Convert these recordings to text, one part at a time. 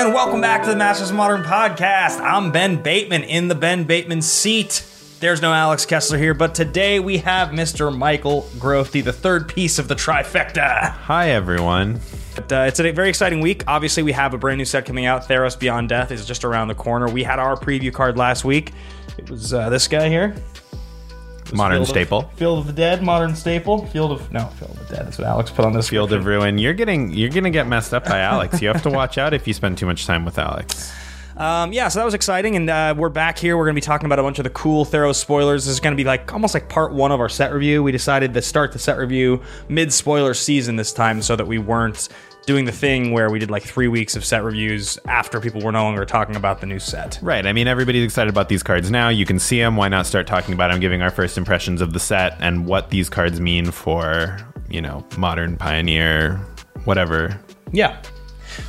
And welcome back to the Masters of Modern podcast. I'm Ben Bateman in the Ben Bateman seat. There's no Alex Kessler here, but today we have Mr. Michael Grothe, the third piece of the trifecta. Hi, everyone. But, uh, it's a very exciting week. Obviously, we have a brand new set coming out. Theros Beyond Death is just around the corner. We had our preview card last week. It was uh, this guy here. Modern Field of- staple. Field of the Dead, Modern Staple. Field of no, Field of the Dead. That's what Alex put on this Field of Ruin. You're getting you're gonna get messed up by Alex. You have to watch out if you spend too much time with Alex. Um, yeah, so that was exciting, and uh, we're back here. We're going to be talking about a bunch of the cool Theros spoilers. This is going to be like almost like part one of our set review. We decided to start the set review mid spoiler season this time, so that we weren't doing the thing where we did like three weeks of set reviews after people were no longer talking about the new set. Right. I mean, everybody's excited about these cards now. You can see them. Why not start talking about them, giving our first impressions of the set and what these cards mean for you know modern pioneer, whatever. Yeah.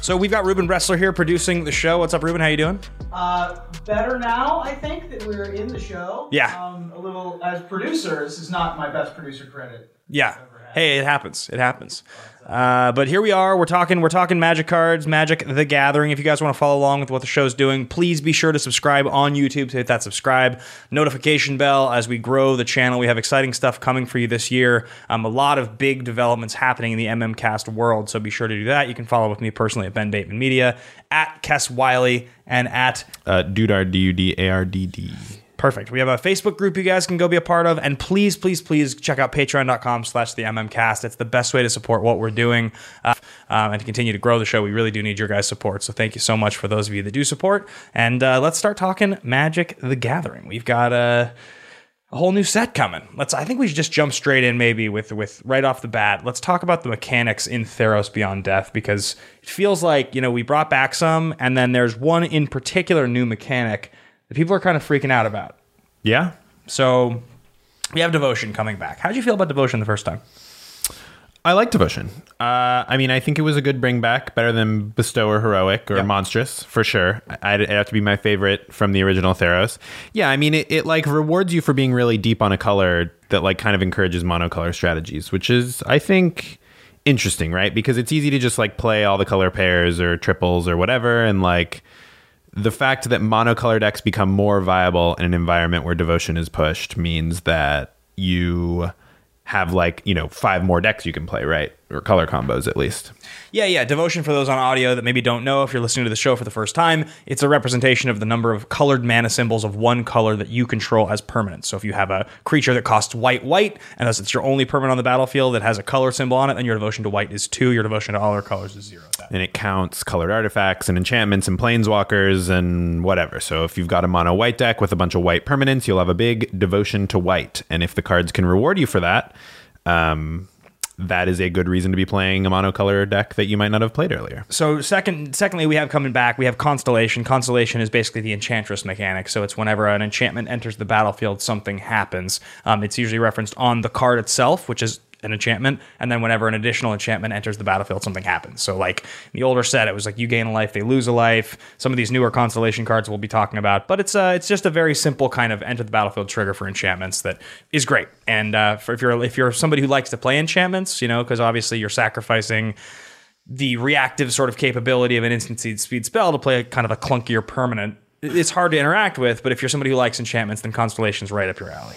So we've got Ruben Bressler here producing the show. What's up, Ruben? How you doing? Uh, better now, I think, that we're in the show. Yeah. Um, a little, as producer, this is not my best producer credit. Yeah. Hey, it happens. It happens. Uh, but here we are. We're talking. We're talking Magic cards, Magic the Gathering. If you guys want to follow along with what the show's doing, please be sure to subscribe on YouTube. Hit that subscribe notification bell as we grow the channel. We have exciting stuff coming for you this year. Um, a lot of big developments happening in the MMCast world. So be sure to do that. You can follow with me personally at Ben Bateman Media, at Kess Wiley, and at Uh, Dudard, D U D A R D D. Perfect. We have a Facebook group you guys can go be a part of. And please, please, please check out patreon.com slash the MMCast. It's the best way to support what we're doing uh, um, and to continue to grow the show. We really do need your guys' support. So thank you so much for those of you that do support. And uh, let's start talking Magic the Gathering. We've got a, a whole new set coming. Let's. I think we should just jump straight in maybe with, with right off the bat. Let's talk about the mechanics in Theros Beyond Death because it feels like, you know, we brought back some and then there's one in particular new mechanic that people are kind of freaking out about. Yeah. So we have Devotion coming back. How did you feel about Devotion the first time? I like Devotion. Uh, I mean, I think it was a good bring back, better than Bestow or Heroic or Yeah. Monstrous, for sure. I- It'd have to be my favorite from the original Theros. Yeah, I mean, it, it like rewards you for being really deep on a color that like kind of encourages monocolor strategies, which is I think interesting, right? Because it's easy to just like play all the color pairs or triples or whatever, and like the fact that monocolor decks become more viable in an environment where devotion is pushed means that you have like you know five more decks you can play right or color combos at least Yeah, yeah. Devotion, for those on audio that maybe don't know, if you're listening to the show for the first time, it's a representation of the number of colored mana symbols of one color that you control as permanent. So if you have a creature that costs white, white, and thus it's your only permanent on the battlefield that has a color symbol on it, then your devotion to white is two, your devotion to all other colors is zero. and it counts colored artifacts and enchantments and planeswalkers and whatever so if you've got a mono white deck with a bunch of white permanents you'll have a big devotion to white and if the cards can reward you for that um, that is a good reason to be playing a monocolor deck that you might not have played earlier So second, secondly, we have coming back. We have constellation. Constellation is basically the enchantress mechanic. So it's whenever an enchantment enters the battlefield, something happens. Um, it's usually referenced on the card itself, which is an enchantment, and then whenever an additional enchantment enters the battlefield, something happens. So like the older set, it was like you gain a life, they lose a life. Some of these newer constellation cards we'll be talking about, but it's uh, it's just a very simple kind of enter the battlefield trigger for enchantments that is great. And uh, for, if you're if you're somebody who likes to play enchantments, you know, because obviously you're sacrificing the reactive sort of capability of an instant speed spell to play kind of a clunkier permanent. It's hard to interact with, but if you're somebody who likes enchantments, then Constellation's right up your alley.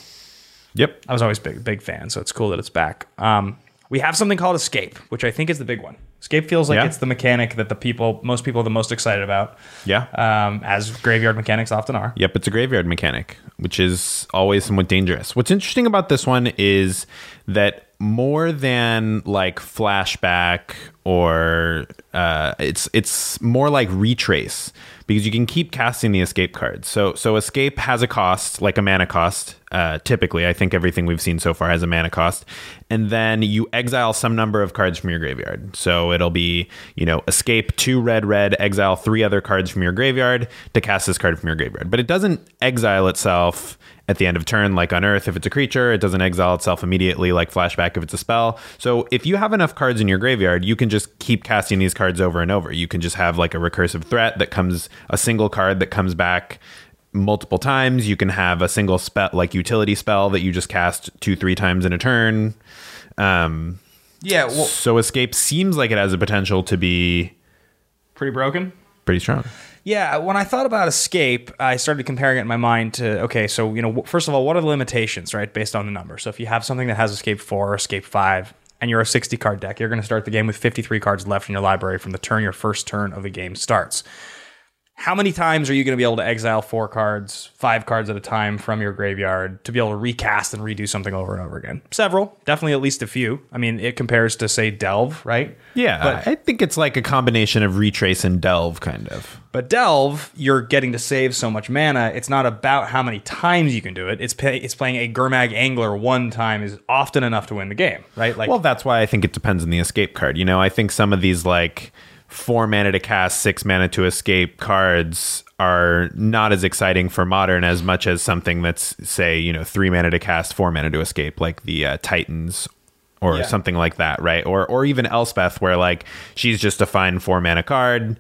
Yep I was always a big big fan, so it's cool that it's back. Um, we have something called Escape, which I think is the big one. Escape feels like Yeah. it's the mechanic that the people, most people, are the most excited about, yeah um, as graveyard mechanics often are. Yep, it's a graveyard mechanic, which is always somewhat dangerous. What's interesting about this one is that more than like flashback or uh, it's it's more like retrace because you can keep casting the escape cards. So so escape has a cost, like a mana cost. Uh, typically, I think everything we've seen so far has a mana cost, and then you exile some number of cards from your graveyard. So it'll be you know escape two red red, exile three other cards from your graveyard to cast this card from your graveyard. But it doesn't exile itself at the end of turn like unearth if it's a creature it doesn't exile itself immediately like flashback if it's a spell. So if you have enough cards in your graveyard you can just keep casting these cards over and over. You can just have like a recursive threat that comes a single card that comes back multiple times. You can have a single spell like utility spell that you just cast two three times in a turn. Um Yeah, well, so escape seems like it has the potential to be pretty broken. Pretty strong. Yeah, when I thought about escape, I started comparing it in my mind to okay, so you know, first of all, what are the limitations, right, based on the number? So if you have something that has escape four or escape five, and you're a 60 card deck, you're going to start the game with 53 cards left in your library from the turn your first turn of the game starts. How many times are you going to be able to exile four cards, five cards at a time from your graveyard to be able to recast and redo something over and over again? Several, definitely at least a few. I mean, it compares to say Delve, right? Yeah, But- I think it's like a combination of retrace and delve, kind of. But Delve, you're getting to save so much mana. It's not about how many times you can do it. It's pay, it's playing a Gurmag Angler one time is often enough to win the game, right? Like, Well, that's why I think it depends on the escape card. You know, I think some of these like four mana to cast, six mana to escape cards are not as exciting for modern as much as something that's say you know three mana to cast, four mana to escape, like the uh, Titans or Yeah. something like that, right? Or or even Elspeth, where like she's just a fine four mana card.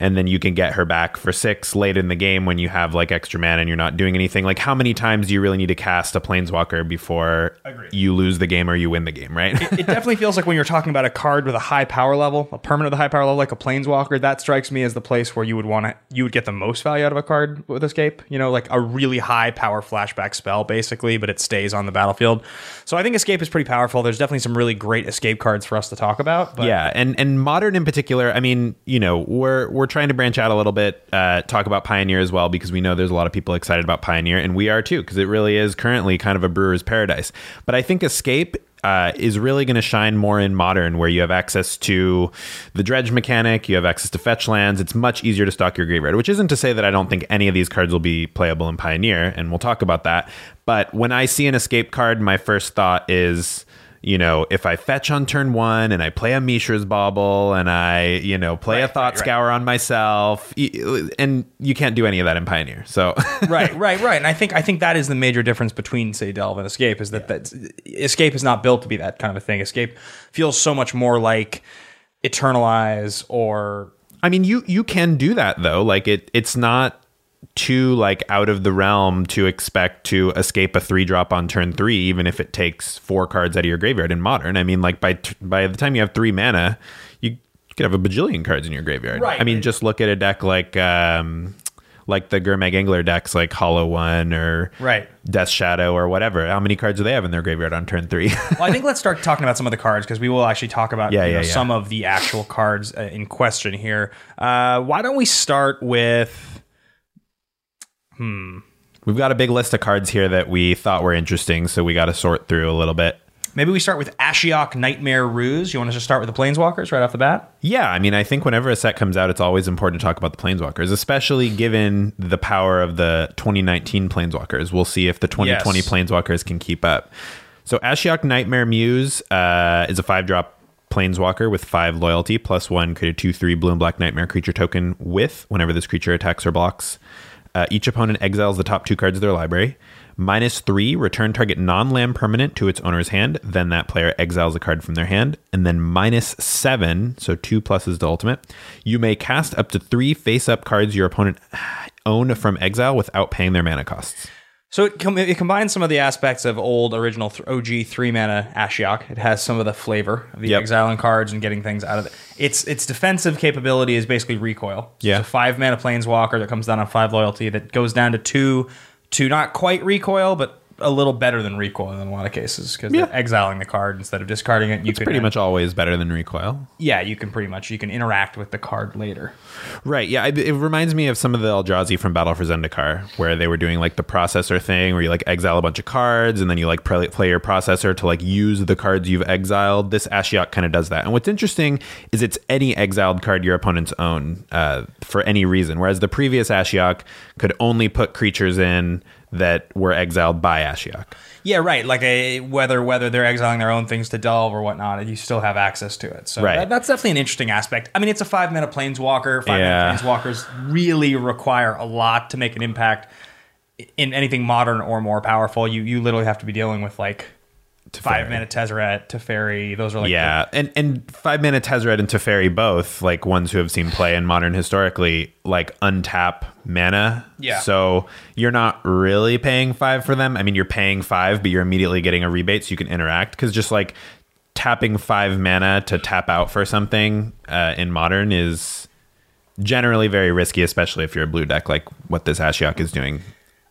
And then you can get her back for six late in the game when you have like extra mana and you're not doing anything. Like, how many times do you really need to cast a planeswalker before Agreed. you lose the game or you win the game, right? it definitely feels like when you're talking about a card with a high power level, a permanent with a high power level, like a planeswalker, that strikes me as the place where you would want to, you would get the most value out of a card with escape. You know, like a really high power flashback spell, basically, but it stays on the battlefield. So I think escape is pretty powerful. There's definitely some really great escape cards for us to talk about. But yeah, and and modern in particular. I mean, you know, we're we're trying to branch out a little bit, uh, talk about Pioneer as well because we know there's a lot of people excited about Pioneer, and we are too because it really is currently kind of a brewer's paradise. But I think Escape. Uh, is really going to shine more in modern, where you have access to the dredge mechanic, you have access to fetch lands. It's much easier to stock your graveyard, which isn't to say that I don't think any of these cards will be playable in Pioneer, and we'll talk about that. But when I see an escape card, my first thought is you know, if I fetch on turn one and I play a Mishra's Bauble and I, you know, play a Thought right, right. Scour on myself, and you can't do any of that in Pioneer. So, right, right, right. And I think I think that is the major difference between say Delve and Escape is that that Escape is not built to be that kind of a thing. Escape feels so much more like Eternalize or I mean, you you can do that though. Like it, it's not too like out of the realm to expect to escape a three drop on turn three, even if it takes four cards out of your graveyard in Modern. I mean, like by t- by the time you have three mana, you could have a bajillion cards in your graveyard. Right. I mean, just look at a deck like um like the Gurmag Angler decks, like Hollow One or Right. Death Shadow or whatever. How many cards do they have in their graveyard on turn three? well, I think let's start talking about some of the cards because we will actually talk about Yeah, you know, yeah, yeah. some of the actual cards uh, in question here. Uh, why don't we start with? We've got a big list of cards here that we thought were interesting, so we got to sort through a little bit. Maybe we start with Ashiok Nightmare Muse. You want us to start with the Planeswalkers right off the bat? Yeah, I mean, I think whenever a set comes out, it's always important to talk about the Planeswalkers, especially given the power of the 2019 Planeswalkers. We'll see if the 2020 Yes. Planeswalkers can keep up. So, Ashiok Nightmare Muse uh, is a five drop Planeswalker with five loyalty, plus one, create a 2 3 blue and black nightmare creature token with whenever this creature attacks or blocks. Uh, each opponent exiles the top two cards of their library. Minus three, return target non land permanent to its owner's hand. Then that player exiles a card from their hand. And then minus seven, so two pluses to ultimate. You may cast up to three face up cards your opponent own from exile without paying their mana costs. So it, com- it combines some of the aspects of old original th- OG three mana Ashiok. It has some of the flavor of the Yep. exiling cards and getting things out of it. Its its defensive capability is basically recoil. Yeah. it's a five mana planeswalker that comes down on five loyalty that goes down to two to not quite recoil, but a little better than recoil in a lot of cases because Yeah. exiling the card instead of discarding it. You It's can pretty much always better than recoil. yeah, you can pretty much you can interact with the card later. Right. Yeah. It, it reminds me of some of the Eldrazi from Battle for Zendikar, where they were doing like the processor thing, where you like exile a bunch of cards and then you like play, play your processor to like use the cards you've exiled. This Ashiok kind of does that. And what's interesting is it's any exiled card your opponents own uh, for any reason, whereas the previous Ashiok could only put creatures in that were exiled by Ashiok. Yeah, right. Like a whether whether they're exiling their own things to delve or whatnot, you still have access to it. So Right. that- that's definitely an interesting aspect. I mean, it's a five mana planeswalker. Five Yeah. mana planeswalkers really require a lot to make an impact in anything modern or more powerful. You you literally have to be dealing with like five Teferi. mana Tezzeret, Teferi. Those are like yeah, and and five mana Tezzeret and Teferi both like ones who have seen play in modern historically like untap mana. Yeah. So you're not really paying five for them. I mean, you're paying five, but you're immediately getting a rebate so you can interact because just like tapping five mana to tap out for something uh, in modern is generally very risky, especially if you're a blue deck like what this Ashiok is doing.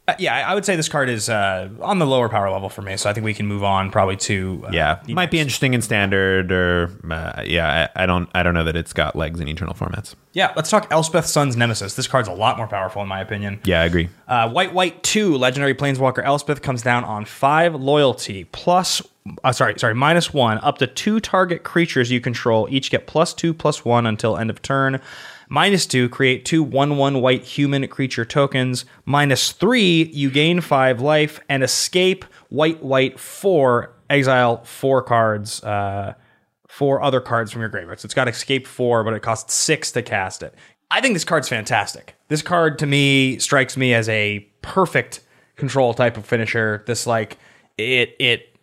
Uh, yeah, I would say this card is uh, on the lower power level for me, so I think we can move on probably to uh, Yeah, might be interesting in standard, or uh, yeah, I, I don't, I don't know that it's got legs in eternal formats. yeah. Let's talk Elspeth Sun's Nemesis. This card's a lot more powerful in my opinion. Yeah, I agree. Uh, white white two legendary planeswalker Elspeth comes down on five loyalty plus. Uh, sorry, sorry, minus one. Up to two target creatures you control each get plus two plus one until end of turn. Minus two, create two one one white human creature tokens. Minus three, you gain five life and escape white white four. Exile four cards. Uh, four other cards from your graveyard. So it's got escape four, but it costs six to cast it. I think this card's fantastic. This card to me strikes me as a perfect control type of finisher. This like it it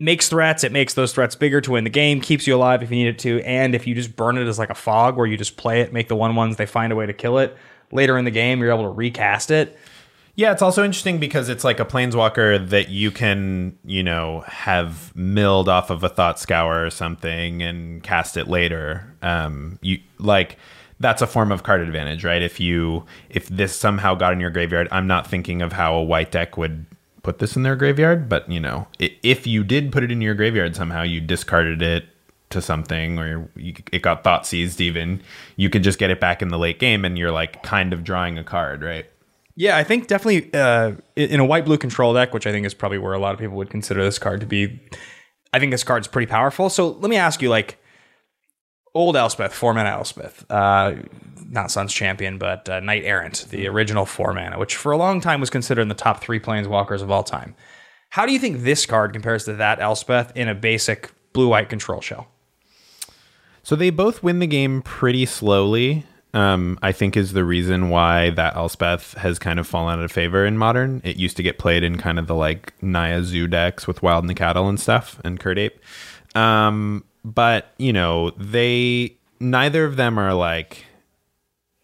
makes threats, it makes those threats bigger to win the game, keeps you alive if you need it to, and if you just burn it as like a fog where you just play it, make the one ones, they find a way to kill it. Later in the game, you're able to recast it. Yeah, it's also interesting because it's like a planeswalker that you can, you know, have milled off of a thought scour or something and cast it later. Um, you like that's a form of card advantage, right? If you if this somehow got in your graveyard, I'm not thinking of how a white deck would put this in their graveyard, but you know, if you did put it in your graveyard somehow, you discarded it to something or it got thought seized even, you could just get it back in the late game and you're like kind of drawing a card, right? Yeah, I think definitely uh, in a white blue control deck, which I think is probably where a lot of people would consider this card to be. I think this card's pretty powerful. So let me ask you, like, old Elspeth, four mana Elspeth, uh, not Sun's champion, but uh, Knight Errant, the original four mana, which for a long time was considered in the top three planeswalkers of all time. How do you think this card compares to that Elspeth in a basic blue white control shell? So they both win the game pretty slowly. Um, I think is the reason why that Elspeth has kind of fallen out of favor in modern. It used to get played in kind of the like Naya Zoo decks with Wild Nacatl and stuff and Kird Ape. Um, but you know, they neither of them are like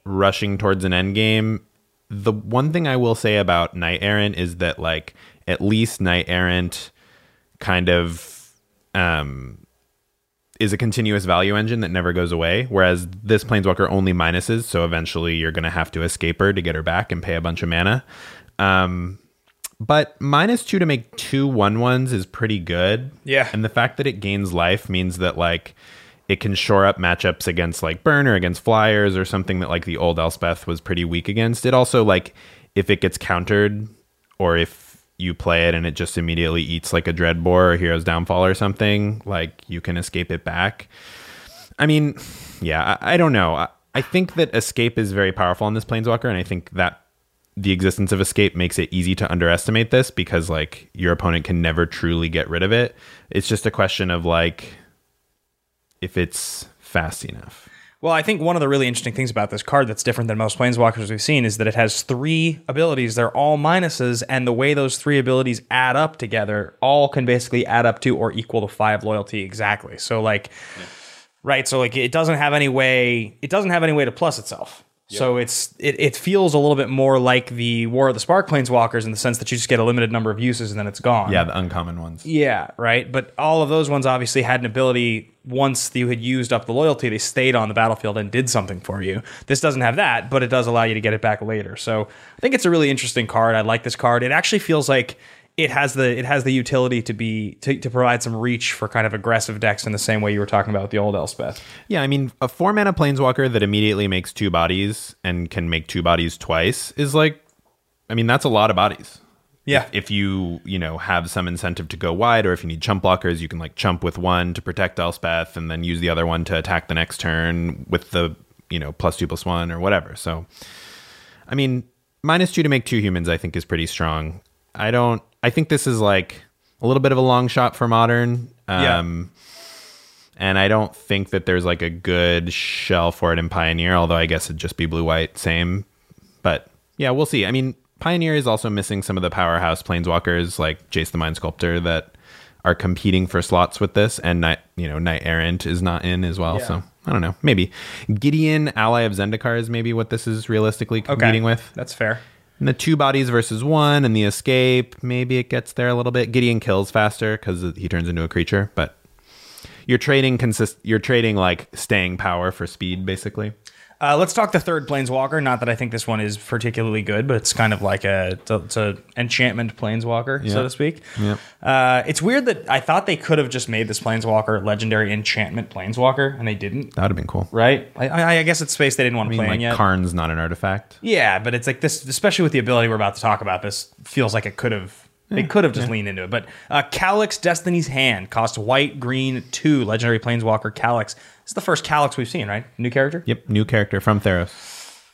rushing towards an end game. The one thing I will say about Knight Errant is that like at least Knight Errant kind of um is a continuous value engine that never goes away, whereas this planeswalker only minuses, so eventually you're going to have to escape her to get her back and pay a bunch of mana. Um, but minus two to make two one ones is pretty good. Yeah. and the fact that it gains life means that like it can shore up matchups against like burn or against flyers or something that like the old Elspeth was pretty weak against. It also like if it gets countered or if you play it and it just immediately eats like a Dreadbore or Hero's Downfall or something, like you can escape it back. I mean, yeah, I, I don't know. I, I think that escape is very powerful on this planeswalker, and I think that the existence of escape makes it easy to underestimate this because like your opponent can never truly get rid of it. It's just a question of like if it's fast enough. Well, I think one of the really interesting things about this card that's different than most planeswalkers we've seen is that it has three abilities. They're all minuses, and the way those three abilities add up together, all can basically add up to or equal to five loyalty exactly. So, like, right? So, like, it doesn't have any way. It doesn't have any way to plus itself. So it's it, it feels a little bit more like the War of the Spark Planeswalkers in the sense that you just get a limited number of uses and then it's gone. Yeah, the uncommon ones. Yeah, right. But all of those ones obviously had an ability once you had used up the loyalty, they stayed on the battlefield and did something for you. This doesn't have that, but it does allow you to get it back later. So I think it's a really interesting card. I like this card. It actually feels like it has the it has the utility to be to, to provide some reach for kind of aggressive decks in the same way you were talking about with the old Elspeth. Yeah, I mean, a four mana planeswalker that immediately makes two bodies and can make two bodies twice is like, I mean, that's a lot of bodies. Yeah. If you, you know, have some incentive to go wide, or if you need chump blockers, you can like chump with one to protect Elspeth and then use the other one to attack the next turn with the, you know, plus two plus one or whatever. So, I mean, minus two to make two humans, I think is pretty strong. I don't, I think this is like a little bit of a long shot for modern. Yeah. Um, and I don't think that there's like a good shell for it in Pioneer, although I guess it'd just be blue white, same. But yeah, we'll see. I mean, Pioneer is also missing some of the powerhouse planeswalkers like Jace the Mind Sculptor that are competing for slots with this, and Night, you know, Knight Errant is not in as well. Yeah. So I don't know. Maybe Gideon, ally of Zendikar, is maybe what this is realistically competing with. That's fair. And the two bodies versus one, and the escape. Maybe it gets there a little bit. Gideon kills faster because he turns into a creature, but you're trading consist. You're trading like staying power for speed, basically. Uh, let's talk the third planeswalker. Not that I think this one is particularly good, but it's kind of like a it's a, it's a enchantment planeswalker, so to speak. Yep. Uh, it's weird that I thought they could have just made this planeswalker legendary enchantment planeswalker, and they didn't. That would have been cool. Right? I, I, I guess it's space they didn't want I to play like in yet. Karn's not an artifact. Yeah, but it's like this, especially with the ability we're about to talk about. This feels like it could have. They could have just leaned into it, but uh, Calix Destiny's Hand cost white, green, two legendary planeswalker Calix. This is the first Calix we've seen, right? New character. Yep, new character from Theros.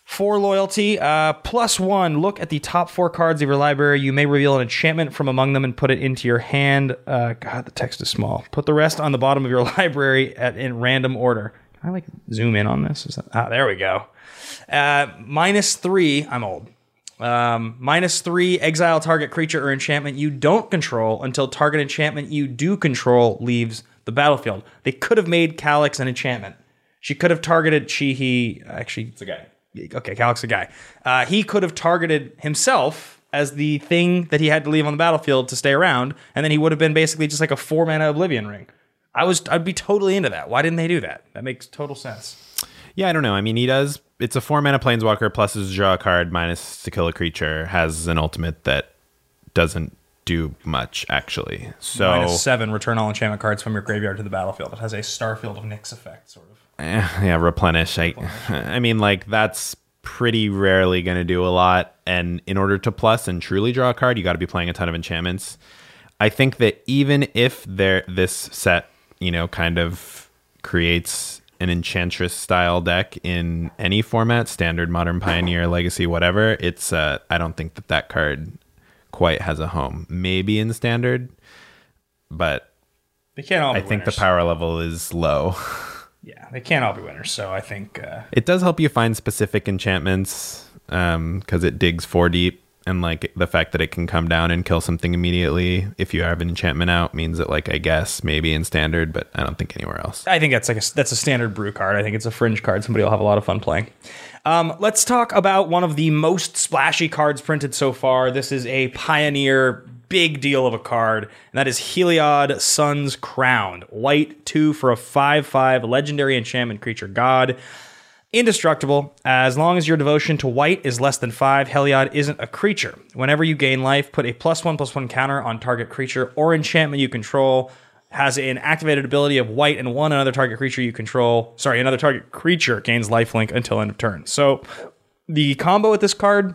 For loyalty, uh, plus one. Look at the top four cards of your library. You may reveal an enchantment from among them and put it into your hand. Uh, God, the text is small. Put the rest on the bottom of your library at, in random order. Can I like zoom in on this? Is that, ah, there we go. Uh, minus three. I'm old. Um, minus three, exile target creature or enchantment you don't control until target enchantment you do control leaves the battlefield. They could have made Calix an enchantment. She could have targeted he, actually, it's a guy. Okay, Calix, a guy. Uh, he could have targeted himself as the thing that he had to leave on the battlefield to stay around, and then he would have been basically just like a four mana Oblivion ring. I was, I'd be totally into that. Why didn't they do that? That makes total sense. Yeah, I don't know. I mean, he does. It's a four mana planeswalker plus his draw a card minus to kill a creature. Has an ultimate that doesn't do much actually. So Minus seven, return all enchantment cards from your graveyard to the battlefield. It has a Starfield of Nyx effect, sort of. eh, yeah, replenish. I, I mean, like that's pretty rarely going to do a lot. And in order to plus and truly draw a card, you got to be playing a ton of enchantments. I think that even if there this set, you know, kind of creates an enchantress style deck in any format, standard, modern, pioneer, legacy, whatever, it's uh, I don't think that that card quite has a home. Maybe in standard, but They can't all be I think the power level is low. Yeah, they can't all be winners. So I think uh, It does help you find specific enchantments because it digs four deep, and like the fact that it can come down and kill something immediately if you have an enchantment out means that like I guess maybe in standard, but I don't think anywhere else. I think that's like a, that's a standard brew card. I think it's a fringe card. Somebody will have a lot of fun playing. Um, let's talk about one of the most splashy cards printed so far. This is a pioneer big deal of a card, and that is Heliod Sun's Crown. White two for a five five legendary enchantment creature god. Indestructible. As long as your devotion to white is less than five, Heliod isn't a creature. Whenever you gain life, put a plus one plus one counter on target creature or enchantment you control. Has an activated ability of white and one another target creature you control. Sorry, another target creature gains lifelink until end of turn. So the combo with this card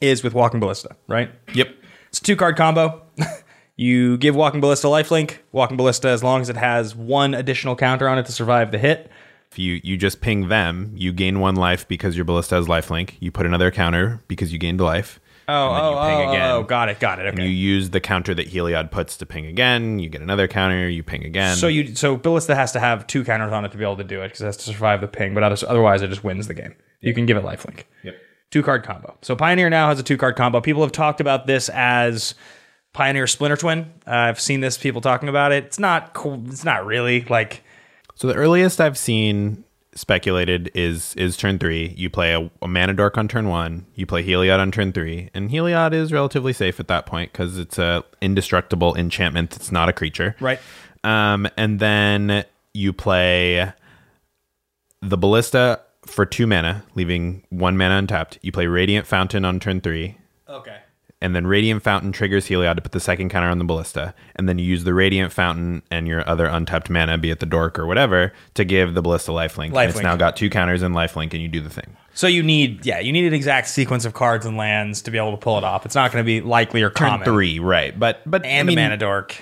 is with Walking Ballista, right? Yep. It's a two card combo. you give Walking Ballista lifelink. Walking Ballista, as long as it has one additional counter on it to survive the hit, you you just ping them, you gain one life because your ballista has lifelink. You put another counter because you gained life. Oh, and then you oh, ping oh, again. oh, got it, got it. And Okay. you use the counter that Heliod puts to ping again. You get another counter. You ping again. so you so Ballista has to have two counters on it to be able to do it because it has to survive the ping, but otherwise it just wins the game. You can give it lifelink. Yep. Two card combo. So Pioneer now has a two card combo. People have talked about this as Pioneer Splinter Twin. Uh, I've seen this people talking about it. It's not cool. It's not really like So the earliest I've seen speculated is is turn three. You play a, a mana dork on turn one. You play Heliod on turn three, and Heliod is relatively safe at that point because it's a indestructible enchantment. It's not a creature, right. Um, and then you play the Ballista for two mana, leaving one mana untapped. You play Radiant Fountain on turn three, Okay. And then Radiant Fountain triggers Heliod to put the second counter on the Ballista, and then you use the Radiant Fountain and your other untapped mana, be it the Dork or whatever, to give the Ballista lifelink. And it's now got two counters and lifelink, and you do the thing. So you need yeah you need an exact sequence of cards and lands to be able to pull it off. It's not going to be likely or common. Turn common. three, right? But but and I mean, a mana dork.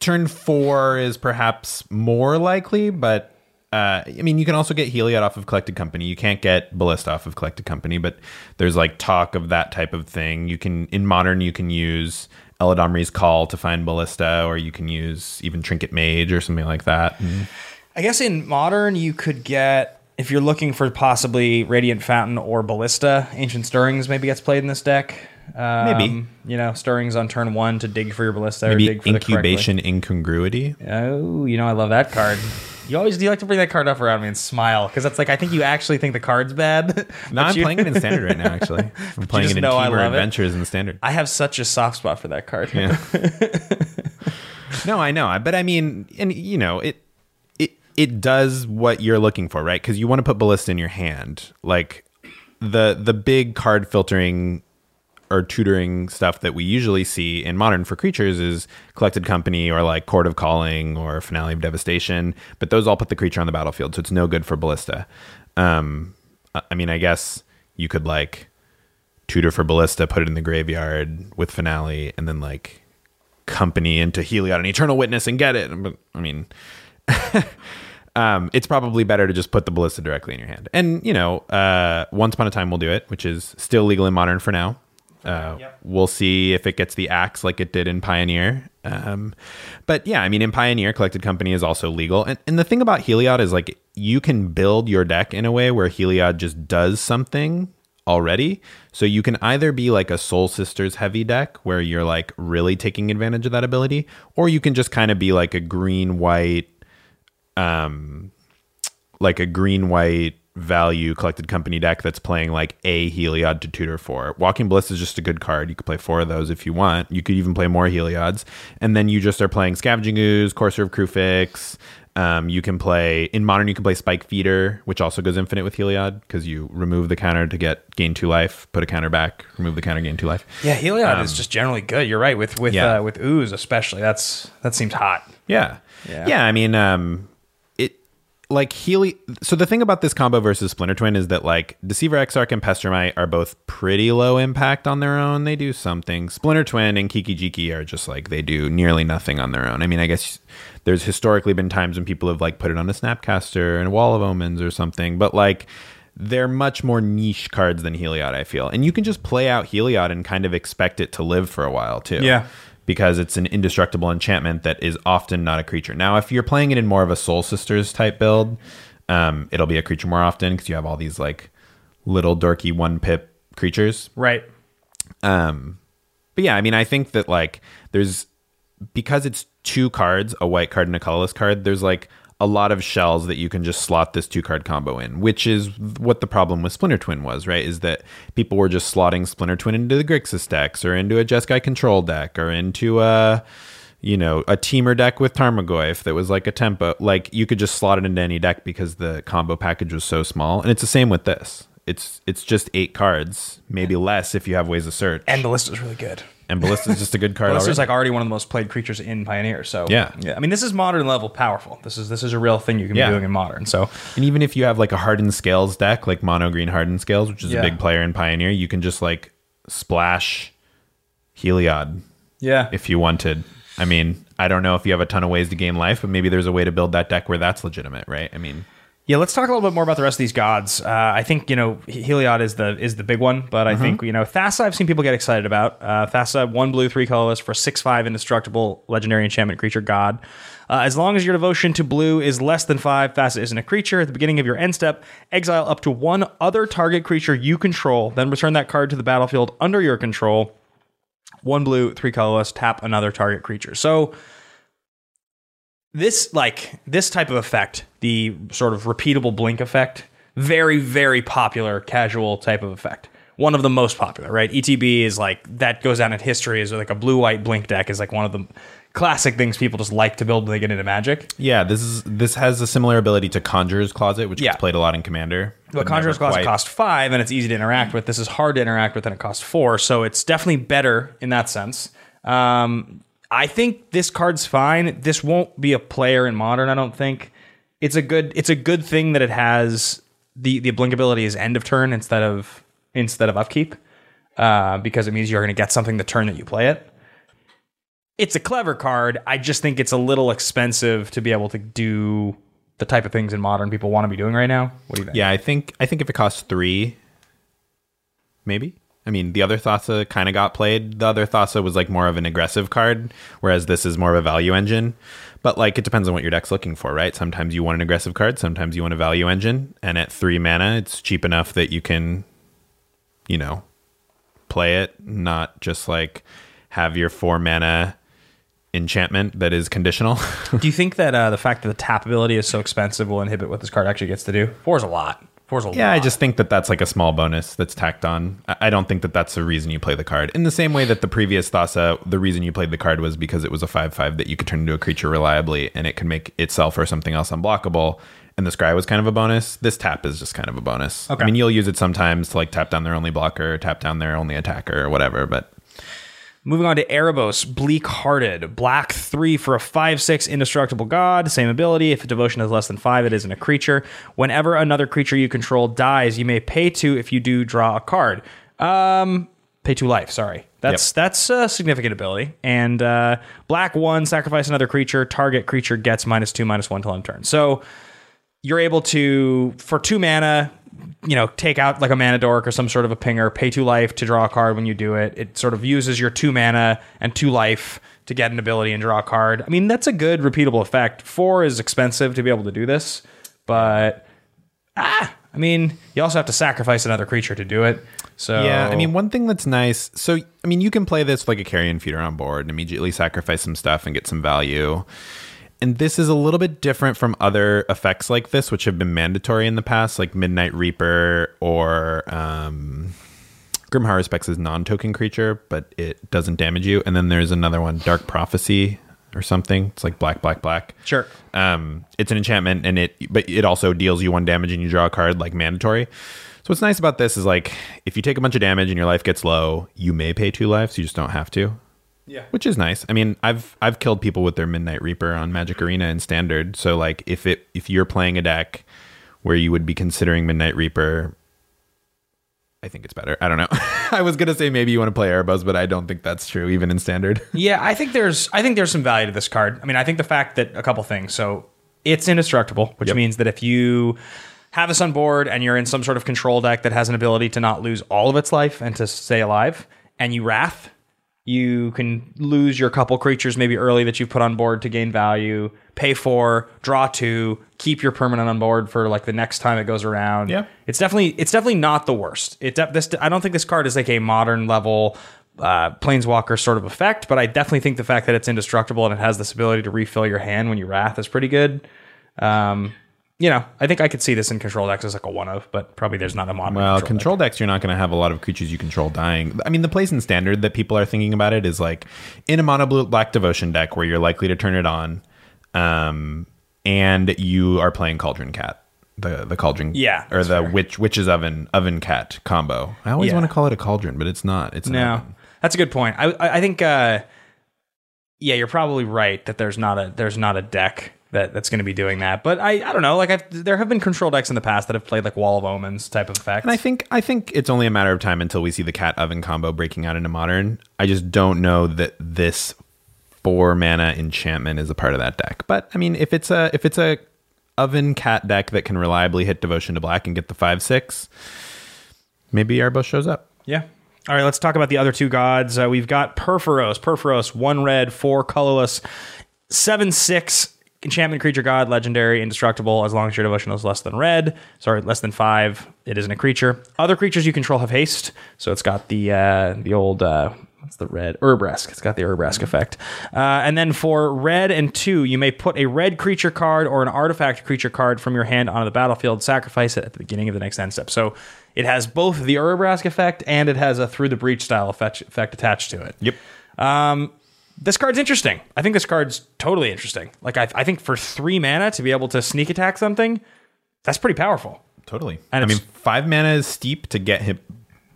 turn four is perhaps more likely, but uh, I mean, you can also get Heliod off of Collected Company. You can't get Ballista off of Collected Company, but there's like talk of that type of thing. You can in modern you can use Eladamri's Call to find Ballista, or you can use even Trinket Mage or something like that. I guess in modern you could get if you're looking for possibly Radiant Fountain or Ballista, Ancient Stirrings maybe gets played in this deck. Um, Maybe. you know Stirrings on turn one to dig for your Ballista or dig for the Incubation Incongruity. Oh, you know I love that card. You always do you like to bring that card up around me and smile because that's like I think you actually think the card's bad. No, I'm you- playing it in Standard right now. Actually, I'm playing it in Temur love it? Adventures in Standard. I have such a soft spot for that card. Yeah. no, I know. But I mean, and you know, it, it it does what you're looking for, right? Because you want to put ballista in your hand. Like the the big card filtering or tutoring stuff that we usually see in modern for creatures is collected company or like court of calling or finale of devastation but those all put the creature on the battlefield so it's no good for ballista um i mean i guess you could like tutor for ballista put it in the graveyard with finale and then like company into heliod and eternal witness and get it but i mean um, it's probably better to just put the ballista directly in your hand. And you know, uh, once upon a time we'll do it, which is still legal in modern for now. Uh, Yep. We'll see if it gets the axe like it did in Pioneer. Um, but yeah, I mean, in Pioneer, collected company is also legal. And, and the thing about Heliod is like you can build your deck in a way where Heliod just does something already. So you can either be like a Soul Sisters heavy deck where you're like really taking advantage of that ability, or you can just kind of be like a green white um like a green white value collected company deck that's playing like a Heliod to tutor for. Walking Ballista is just a good card. You could play four of those if you want. You could even play more Heliods. And then you just are playing Scavenging Ooze, Courser of Kruphix. Um, you can play in modern. You can play Spike Feeder, which also goes infinite with Heliod because you remove the counter to get gain two life, put a counter back, remove the counter, gain two life. Yeah, Heliod is just generally good. You're right with with Yeah. uh, with ooze especially. That's that seems hot. Yeah. Yeah. Yeah. I mean, um, like Healy. So the thing about this combo versus Splinter Twin is that like Deceiver Exarch and Pestermite are both pretty low impact on their own. They do something. Splinter Twin and Kiki Jiki are just like they do nearly nothing on their own. I mean, I guess there's historically been times when people have like put it on a Snapcaster and a Wall of Omens or something, but like. They're much more niche cards than Heliod, I feel. And you can just play out Heliod and kind of expect it to live for a while, too Yeah. Because it's an indestructible enchantment that is often not a creature. Now, if you're playing it in more of a Soul Sisters type build, um, it'll be a creature more often because you have all these like little dorky one pip creatures. Right. Um, but yeah, I mean, I think that like there's because it's two cards, a white card and a colorless card. There's like a lot of shells that you can just slot this two card combo in, which is what the problem with Splinter Twin was, right? Is that people were just slotting Splinter Twin into the Grixis decks or into a Jeskai control deck or into a you know, a Temur deck with Tarmogoyf that was like a tempo. Like you could just slot it into any deck because the combo package was so small. And it's the same with this. It's it's just eight cards, maybe less if you have ways of search. And the list is really good. And Ballista's just a good card. Ballista's already. like already one of the most played creatures in Pioneer. So Yeah. yeah. I mean, this is modern level powerful. This is this is a real thing you can Yeah. be doing in modern. So and even if you have like a hardened scales deck, like mono green hardened scales, which is Yeah. a big player in Pioneer, you can just like splash Heliod yeah, if you wanted. I mean, I don't know if you have a ton of ways to gain life, but maybe there's a way to build that deck where that's legitimate, right? I mean, Yeah, let's talk a little bit more about the rest of these gods. Uh, I think you know He- Heliod is the is the big one, but I think you know Thassa. I've seen people get excited about uh, Thassa. One blue, three colorless for six five indestructible legendary enchantment creature god. Uh, as long as your devotion to blue is less than five, Thassa isn't a creature. At the beginning of your end step, exile up to one other target creature you control, then return that card to the battlefield under your control. One blue, three colorless, tap another target creature. So this like this type of effect the sort of repeatable blink effect very very popular casual type of effect. One of the most popular right? Etb is like that goes down in history as like a blue white blink deck is like one of the classic things people just like to build when they get into magic. Yeah, this is this has a similar ability to Conjurer's Closet, which Yeah. gets played a lot in Commander. but conjurer's closet quite- cost five and it's easy to interact with. This is hard to interact with and it costs four so it's definitely better in that sense. Um, i think this card's fine. This won't be a player in modern i don't think. It's a good it's a good thing that it has the the blink ability is end of turn instead of instead of upkeep uh, because it means you're going to get something the turn that you play it. It's a clever card. I just think it's a little expensive to be able to do the type of things in modern people want to be doing right now. What do you think? Yeah, I think I think if it costs three, maybe. I mean, the other Thassa kind of got played. The other Thassa was like more of an aggressive card, whereas this is more of a value engine. But like, it depends on what your deck's looking for, right? Sometimes you want an aggressive card, sometimes you want a value engine, and at three mana, it's cheap enough that you can, you know, play it, not just like have your four mana enchantment that is conditional. Do you think that uh, the fact that the tap ability is so expensive will inhibit what this card actually gets to do? Four is a lot. Four's a Yeah, I just think that that's like a small bonus that's tacked on. I I don't think that that's the reason you play the card. In the same way that the previous Thassa, the reason you played the card was because it was a 5 5 that you could turn into a creature reliably and it could make itself or something else unblockable. And the scry was kind of a bonus. This tap is just kind of a bonus. Okay. I mean, you'll use it sometimes to like tap down their only blocker, tap down their only attacker, or whatever. But Moving on to Erebos, Bleak Hearted. Black 3 for a 5 6 indestructible god. Same ability. If a devotion is less than 5, it isn't a creature. Whenever another creature you control dies, you may pay 2 if you do draw a card. Um, pay 2 life, sorry. That's that's a significant ability. And uh, Black 1, sacrifice another creature. Target creature gets minus 2, minus 1 till end turn. So you're able to, for 2 mana, you know, take out like a mana dork or some sort of a pinger, pay two life to draw a card when you do it. It sort of uses your two mana and two life to get an ability and draw a card. I mean, that's a good repeatable effect. Four is expensive to be able to do this, but ah, I mean, you also have to sacrifice another creature to do it. So Yeah, I mean, one thing that's nice. So, I mean, you can play this like a carrion feeder on board and immediately sacrifice some stuff and get some value. And this is a little bit different from other effects like this, which have been mandatory in the past, like Midnight Reaper or um, Grim Haruspex is non-token creature, but it doesn't damage you. And then there's another one, Dark Prophecy or something. It's like black, black, black. sure. Um, it's an enchantment, and it but it also deals you one damage and you draw a card like mandatory. So what's nice about this is like if you take a bunch of damage and your life gets low, you may pay two lives. You just don't have to, Yeah. which is nice. I mean, I've I've killed people with their Midnight Reaper on Magic Arena and Standard. So like if it if you're playing a deck where you would be considering Midnight Reaper. I think it's better. I don't know. I was gonna say maybe you want to play Erebos, but I don't think that's true, even in standard. Yeah, I think there's I think there's some value to this card. I mean, I think the fact that a couple things. So it's indestructible, which Yep. means that if you have this on board and you're in some sort of control deck that has an ability to not lose all of its life and to stay alive, and you wrath, you can lose your couple creatures maybe early that you've put on board to gain value, pay for, draw two, keep your permanent on board for like the next time it goes around. Yeah. It's definitely it's definitely not the worst. It de- this I don't think this card is like a modern level uh, planeswalker sort of effect, but I definitely think the fact that it's indestructible and it has this ability to refill your hand when you wrath is pretty good. Um, you know, I think I could see this in control decks as like a one of, but probably there's not a modern Well, control. control decks, you're not going to have a lot of creatures you control dying. I mean, the place in standard that people are thinking about it is like in a mono blue black devotion deck where you're likely to turn it on, um, and you are playing Cauldron Cat, the the Cauldron, Yeah, or the fair. witch witch's oven oven cat combo. I always Yeah. want to call it a cauldron, but it's not. It's No, oven. that's a good point. I I, I think uh, yeah, you're probably right that there's not a there's not a deck that that's going to be doing that. But I I don't know. Like I've, there have been control decks in the past that have played like Wall of Omens type of effects. And I think I think it's only a matter of time until we see the cat oven combo breaking out into modern. I just don't know that this four mana enchantment is a part of that deck. But I mean, if it's a if it's a oven cat deck that can reliably hit devotion to black and get the five six, maybe Erebos shows up. Yeah. All right, let's talk about the other two gods. Uh, we've got Purphoros. Purphoros, one red, four colorless, seven six enchantment creature god, legendary, indestructible. As long as your devotion is less than red, sorry, less than five, it isn't a creature. Other creatures you control have haste, so it's got the uh, the old. Uh, What's the red? Urabrask. It's got the Urabrask effect. Uh, and then for red and two, you may put a red creature card or an artifact creature card from your hand onto the battlefield, sacrifice it at the beginning of the next end step. So it has both the Urabrask effect and it has a through the breach style effect, effect attached to it. Yep. Um, this card's interesting. I think this card's totally interesting. Like I, I think for three mana to be able to sneak attack something, that's pretty powerful. Totally. And I mean, five mana is steep to get him.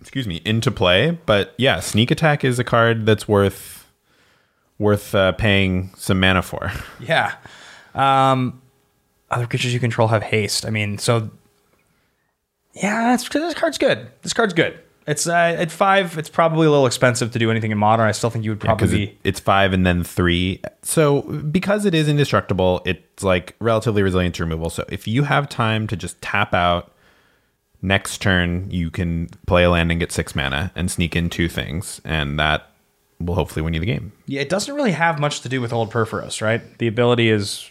Excuse me, into play, but yeah, sneak attack is a card that's worth worth uh, paying some mana for. Yeah. Um, other creatures you control have haste. I mean, so yeah, that's, this card's good. This card's good. It's uh, at five. It's probably a little expensive to do anything in modern. I still think you would probably be. it, it's five and then three. So because it is indestructible, it's like relatively resilient to removal. So if you have time to just tap out next turn, you can play a land and get six mana and sneak in two things, and that will hopefully win you the game. Yeah, it doesn't really have much to do with old Purphoros, right? The ability is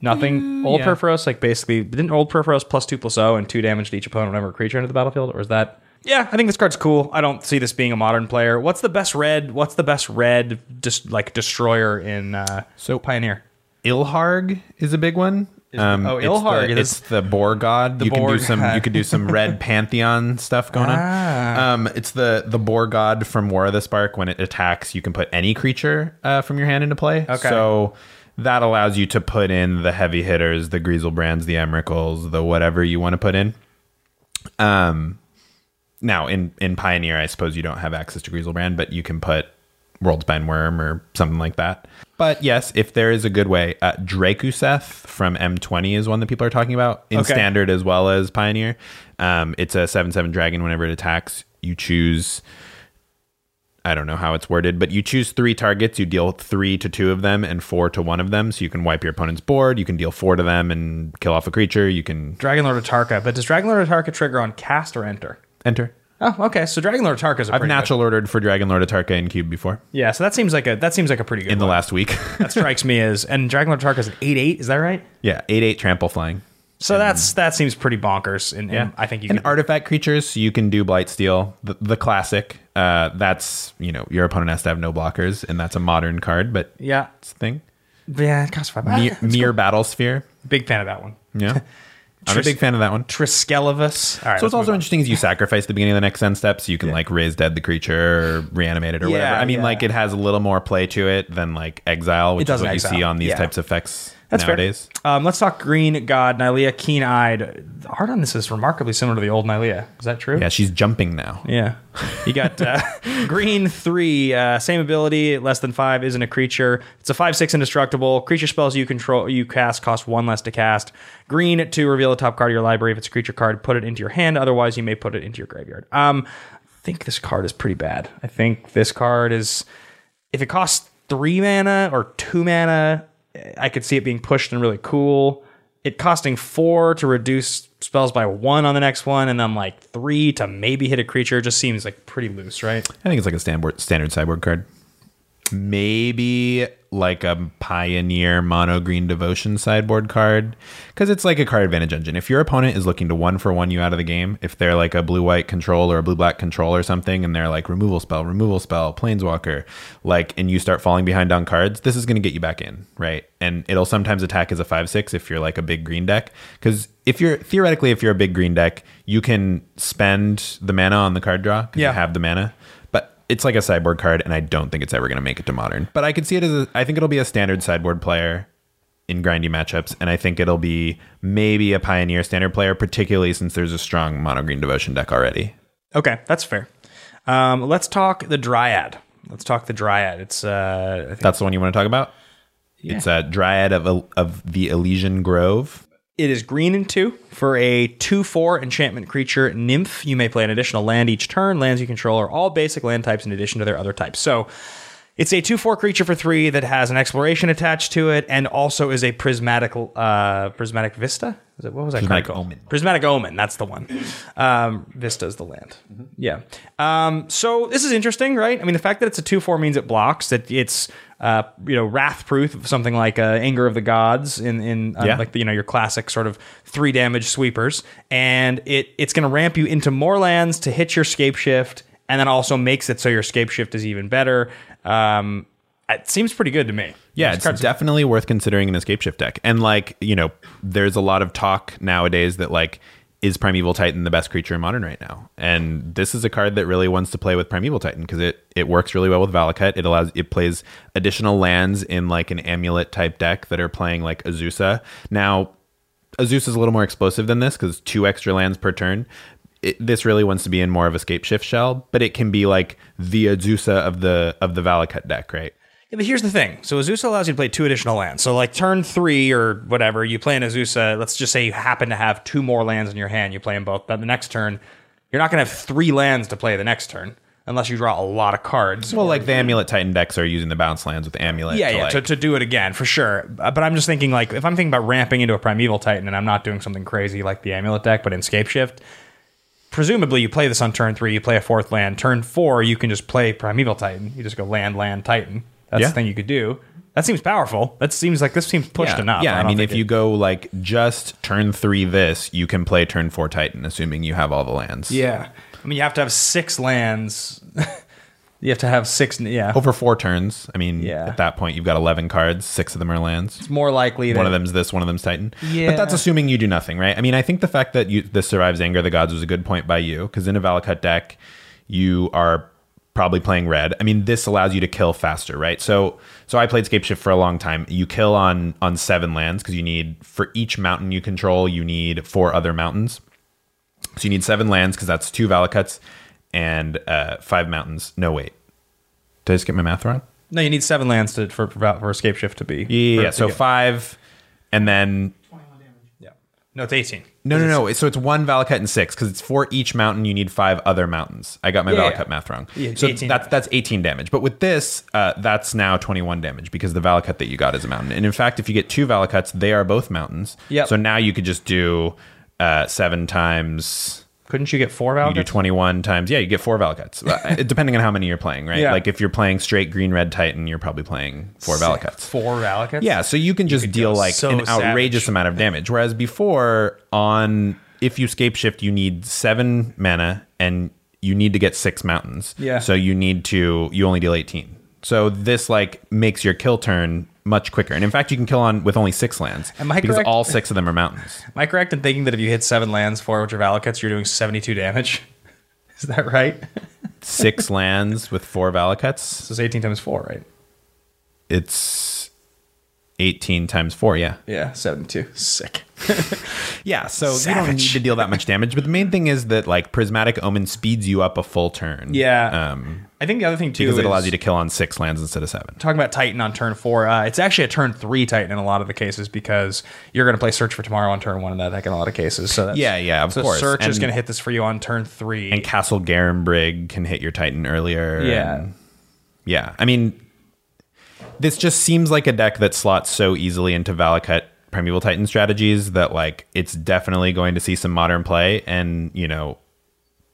nothing. old yeah. Purphoros, like basically, didn't old Purphoros plus two plus O and two damage to each opponent whenever a creature entered the battlefield, or is that? Yeah, I think this card's cool. I don't see this being a modern player. What's the best red? What's the best red just like destroyer in uh, So- Pioneer? Ilharg is a big one. Um, oh, it's Ilharg. The, it is- the boar god. you can boar do some. You could do some red pantheon stuff going Ah. on. Um, it's the the boar god from War of the Spark. When it attacks, you can put any creature uh, from your hand into play. Okay. So that allows you to put in the heavy hitters, the Griselbrands, the Emrakuls, the whatever you want to put in. Um, now in in Pioneer, I suppose you don't have access to Griselbrand, but you can put Worldspine Wurm or something like that. But yes, if there is a good way, uh, Drakuseth from M20 is one that people are talking about in Okay. Standard as well as Pioneer. Um, it's a seven seven dragon. Whenever it attacks, you choose. I don't know how it's worded, but you choose three targets. You deal three to two of them and four to one of them. So you can wipe your opponent's board. You can deal four to them and kill off a creature. You can Dragonlord Atarka. But does Dragonlord Atarka trigger on cast or enter? Enter. Oh, okay. So Dragonlord Atarka is a I've pretty natural ordered for Dragon Lord Atarka in Cube before Good. Yeah, so that seems like a that seems like a pretty good in the one. last week. that strikes me as and Dragonlord Atarka is an eight eight. Is that right? yeah, eight eight trample flying. So that's that seems pretty bonkers. And, and I think you and artifact creatures. You can do blight steel, the, the classic. Uh, that's you know your opponent has to have no blockers, and that's a modern card, but yeah, it's a thing. yeah. It costs five. Myr, mere battle sphere. Big fan of that one. Yeah, I'm a big fan of that one. Triskelavus. All right. So what's also interesting is you sacrifice the beginning of the next end step, so you can like raise dead the creature or reanimate it or whatever. I mean, yeah. like it has a little more play to it than like exile, which is what an you see on these yeah. types of effects That's nowadays. fair. Um, let's talk Green God Nylea Keen Eyed. The art on this is remarkably similar to the old Nylea. Is that true? Yeah, she's jumping now. Yeah. You got uh, green three, uh, same ability, less than five, isn't a creature. It's a five six indestructible. Creature spells you control you cast cost one less to cast. Green to reveal the top card of your library. If it's a creature card, put it into your hand. Otherwise, you may put it into your graveyard. Um, I think this card is pretty bad. I think this card is if it costs three mana or two mana, I could see it being pushed and really cool. It costing four to reduce spells by one on the next one, and then like three to maybe hit a creature just seems like pretty loose, right? I think it's like a standard standard sideboard card. Maybe like a pioneer mono green devotion sideboard card because it's like a card advantage engine. If your opponent is looking to one for one you out of the game, if they're like a blue white control or a blue black control or something, and they're like removal spell, removal spell, planeswalker, like, and you start falling behind on cards, this is going to get you back in, right? And it'll sometimes attack as a five six if you're like a big green deck because if you're theoretically if you're a big green deck, you can spend the mana on the card draw because Yeah. you have the mana, it's like a sideboard card, and I don't think it's ever going to make it to modern. But I could see it as a, I think it'll be a standard sideboard player in grindy matchups, and I think it'll be maybe a pioneer standard player, particularly since there's a strong mono green devotion deck already. Okay, that's fair. Um, let's talk the Dryad. Let's talk the Dryad. It's uh, I think That's the one you want to talk about. It's a Dryad of of the Elysian Grove. It is green and two for a 2 4 enchantment creature nymph. You may play an additional land each turn. Lands you control are all basic land types in addition to their other types. So it's a 2 4 creature for three that has an exploration attached to it and also is a prismatic uh, prismatic vista. Is it, what was that Prismatic card? Omen. Prismatic Omen. That's the one. Um, Vista is the land. Yeah. Um, so this is interesting, right? I mean, the fact that it's a two four means it blocks. That it's uh, you know wrath proof, something like uh, Anger of the Gods in in uh, Yeah. like the, you know your classic sort of three damage sweepers, and it it's going to ramp you into more lands to hit your scape shift, and then also makes it so your scape shift is even better. Um, it seems pretty good to me. Yeah, This it's definitely worth considering an escape shift deck. And like, you know, there's a lot of talk nowadays that like is Primeval Titan the best creature in modern right now? And this is a card that really wants to play with Primeval Titan because it it works really well with Valakut. It allows it plays additional lands in like an amulet type deck that are playing like Azusa. Now, Azusa is a little more explosive than this because two extra lands per turn. It, this really wants to be in more of a scape shift shell, but it can be like the Azusa of the of the Valakut deck, right? Yeah, but here's the thing. So Azusa allows you to play two additional lands. So like turn three or whatever, you play an Azusa. Let's just say you happen to have two more lands in your hand. You play them both. But the next turn, you're not going to have three lands to play the next turn unless you draw a lot of cards. Well, like the Amulet Titan decks are using the bounce lands with the Amulet. yeah, to, yeah, like- to, to do it again for sure. Uh, But I'm just thinking like if I'm thinking about ramping into a Primeval Titan and I'm not doing something crazy like the Amulet deck, but in Scape Shift, presumably you play this on turn three, you play a fourth land. Turn four, you can just play Primeval Titan. You just go land, land, Titan. That's Yeah. the thing you could do. That seems powerful. That seems like this seems pushed yeah, enough. Yeah, I, don't mean, think if you go like just turn three this, you can play turn four Titan, assuming you have all the lands. yeah, I mean, you have to have six lands You have to have six. Yeah, over four turns. I mean, Yeah. at that point, you've got 11 cards, six of them are lands. it's more likely that One of them's this, one of them's Titan. Yeah. But that's assuming you do nothing, right? I mean, I think the fact that you this survives Anger of the Gods was a good point by you, because in a Valakut deck, you are probably playing red. I mean, this allows you to kill faster, right? So so I played Scapeshift for a long time. You kill on on seven lands because you need for each mountain you control, you need four other mountains. So you need seven lands because that's two Valakuts and uh, five mountains. No wait. Did I just get my math wrong? No, you need seven lands to for for, for escape shift to be. Yeah, yeah. So five, and then 21 damage. Yeah. No, it's eighteen. no, no, no. So it's one Valakut and six because it's for each mountain. You need five other mountains. I got my Yeah, Valakut yeah. math wrong. Yeah, so 18 that's that's eighteen damage. But with this, uh, that's now twenty one damage because the Valakut that you got is a mountain. And in fact, if you get two Valakuts, they are both mountains. Yep. So now you could just do uh, seven times. Couldn't you get four You do 21 21 times. Yeah, you get four Valakuts, Uh, depending on how many you're playing, right? Yeah. Like if you're playing straight green red Titan, you're probably playing four Valakuts. Four Valakuts. Yeah, so you can just could deal like so an outrageous savage. amount of damage. Whereas before, on if you scape shift, you need seven mana and you need to get six mountains. Yeah. So you need to you only deal eighteen. So this like makes your kill turn much quicker. And in fact, you can kill on with only six lands Am I because correct? all six of them are mountains. Am I correct in thinking that if you hit seven lands, four which are Valakuts, you're doing seventy-two damage? Is that right? Six lands with four Valakuts. So it's eighteen times four, right? It's eighteen times four. Yeah. Yeah, seventy-two. Sick. Yeah, so you don't need to deal that much damage. But the main thing is that like prismatic omen speeds you up a full turn. Yeah. Um, I think the other thing too is. because it allows you to kill on six lands instead of seven. talking about Titan on turn four. Uh, it's actually a turn three Titan in a lot of the cases because you're going to play Search for Tomorrow on turn one in that deck in a lot of cases. So that's, Yeah, yeah, of so course. Search is going to hit this for you on turn three. And Castle Garenbrig can hit your Titan earlier. Yeah. and- yeah. I mean, this just seems like a deck that slots so easily into Valakut Primeval Titan strategies that like it's definitely going to see some modern play. And you know,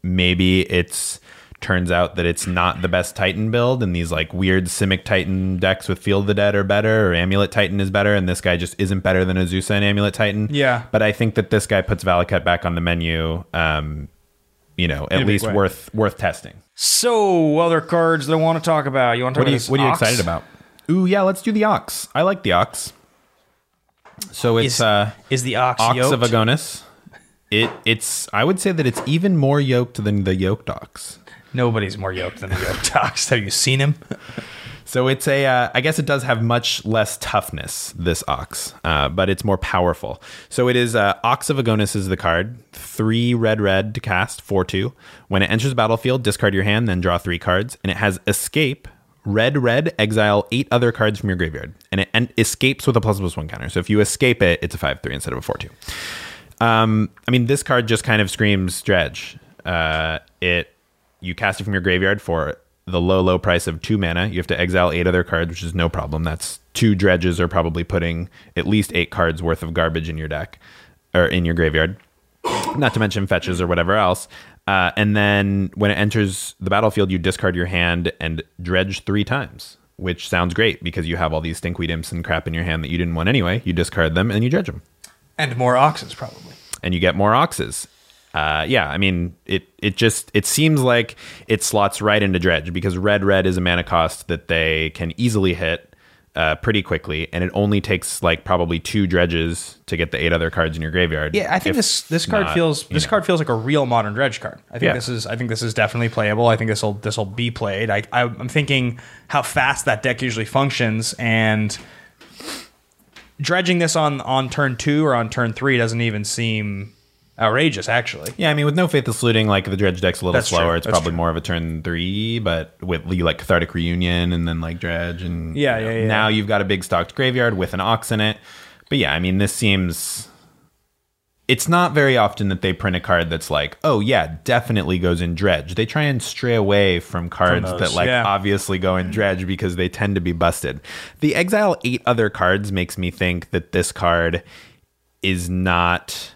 maybe it's turns out that it's not the best Titan build, and these like weird Simic Titan decks with Field of the Dead are better, or Amulet Titan is better, and this guy just isn't better than Azusa and Amulet Titan. Yeah. But I think that this guy puts Valakut back on the menu. Um, you know, at least way. worth worth testing. so other cards that I want to talk about. You want to talk What are you about this What are you excited about? Ooh, yeah, let's do the Ox. I like the Ox. So it's Is, uh, is the Ox, Ox yoked? of Agonas. It it's I would say that it's even more yoked than the yoked ox. Nobody's more yoked than the yoked Ox. Have you seen him? So it's a uh, I guess it does have much less toughness this ox, uh, but it's more powerful. So it is uh, Ox of Agonas is the card. Three red red to cast four two. When it enters the battlefield, discard your hand, then draw three cards, and it has escape. Red red exile eight other cards from your graveyard, and it en- escapes with a plus plus one counter. So if you escape it, it's a five three instead of a four two. Um, I mean, this card just kind of screams dredge. Uh, it you cast it from your graveyard for the low, low price of two mana. You have to exile eight other cards, which is no problem. That's two dredges are probably putting at least eight cards worth of garbage in your deck or in your graveyard. Not to mention fetches or whatever else. Uh, and then when it enters the battlefield, you discard your hand and dredge three times, which sounds great because you have all these stinkweed imps and crap in your hand that you didn't want anyway. You discard them and you dredge them And more Oxes, probably. and you get more oxes. Uh, yeah, I mean it. It just it seems like it slots right into dredge because red red is a mana cost that they can easily hit uh, pretty quickly, and it only takes like probably two dredges to get the eight other cards in your graveyard. Yeah, I think this this card not, feels this know. card feels like a real modern dredge card. I think Yeah. this is I think this is definitely playable. I think this will this will be played. I, I I'm thinking how fast that deck usually functions and dredging this on on turn two or on turn three doesn't even seem outrageous. Actually, Yeah, I mean, with no faithless looting, like the dredge deck's a little That's true. slower. It's That's probably true. more of a turn three, but with you like cathartic reunion and then like dredge and Yeah, you know, yeah, yeah. Now you've got a big stocked graveyard with an ox in it. But yeah, I mean, this seems. It's not very often that they print a card that's like, oh yeah, definitely goes in dredge. They try and stray away from cards those, that like yeah. obviously go in dredge because they tend to be busted. The exile eight other cards makes me think that this card is not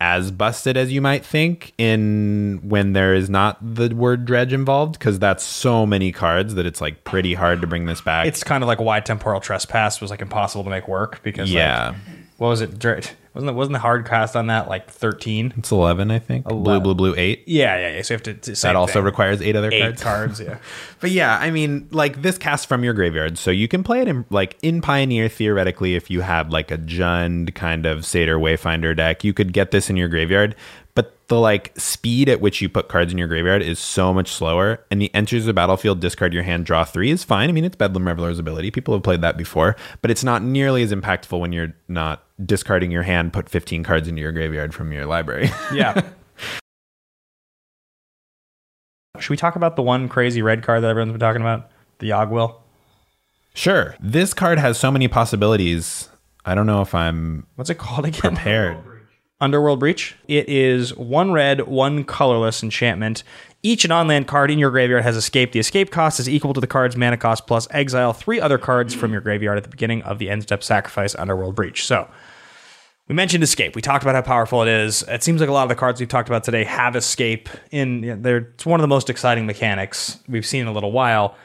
as busted as you might think in when there is not the word dredge involved because that's so many cards that it's like pretty hard to bring this back. it's kind of like why temporal trespass was like impossible to make work because like, yeah. What was it? Wasn't the, wasn't the hard cast on that like thirteen? It's 11, I think. Blue, 11. blue, blue, 8. Yeah, yeah, yeah. So you have to. That also thing. requires eight other eight cards. cards. Yeah. But yeah, I mean, like this casts from your graveyard, so you can play it in like in Pioneer theoretically. If you had like a Jund kind of Satyr Wayfinder deck, you could get this in your graveyard. The like speed at which you put cards in your graveyard is so much slower, and the enters the battlefield, discard your hand, draw three is fine. I mean, it's Bedlam Reveler's ability. People have played that before, but it's not nearly as impactful when you're not discarding your hand, put 15 cards into your graveyard from your library. Yeah. Should we talk about the one crazy red card that everyone's been talking about? The Yogwill? sure, this card has so many possibilities. I don't know if I'm What's it called again? prepared. Underworld Breach. It is one red, one colorless enchantment. Each non-land card in your graveyard has escaped. The escape cost is equal to the card's mana cost plus exile three other cards from your graveyard at the beginning of the end step sacrifice Underworld Breach. So we mentioned escape. We talked about how powerful it is. It seems like a lot of the cards we've talked about today have escape. In they're it's one of the most exciting mechanics we've seen in a little while.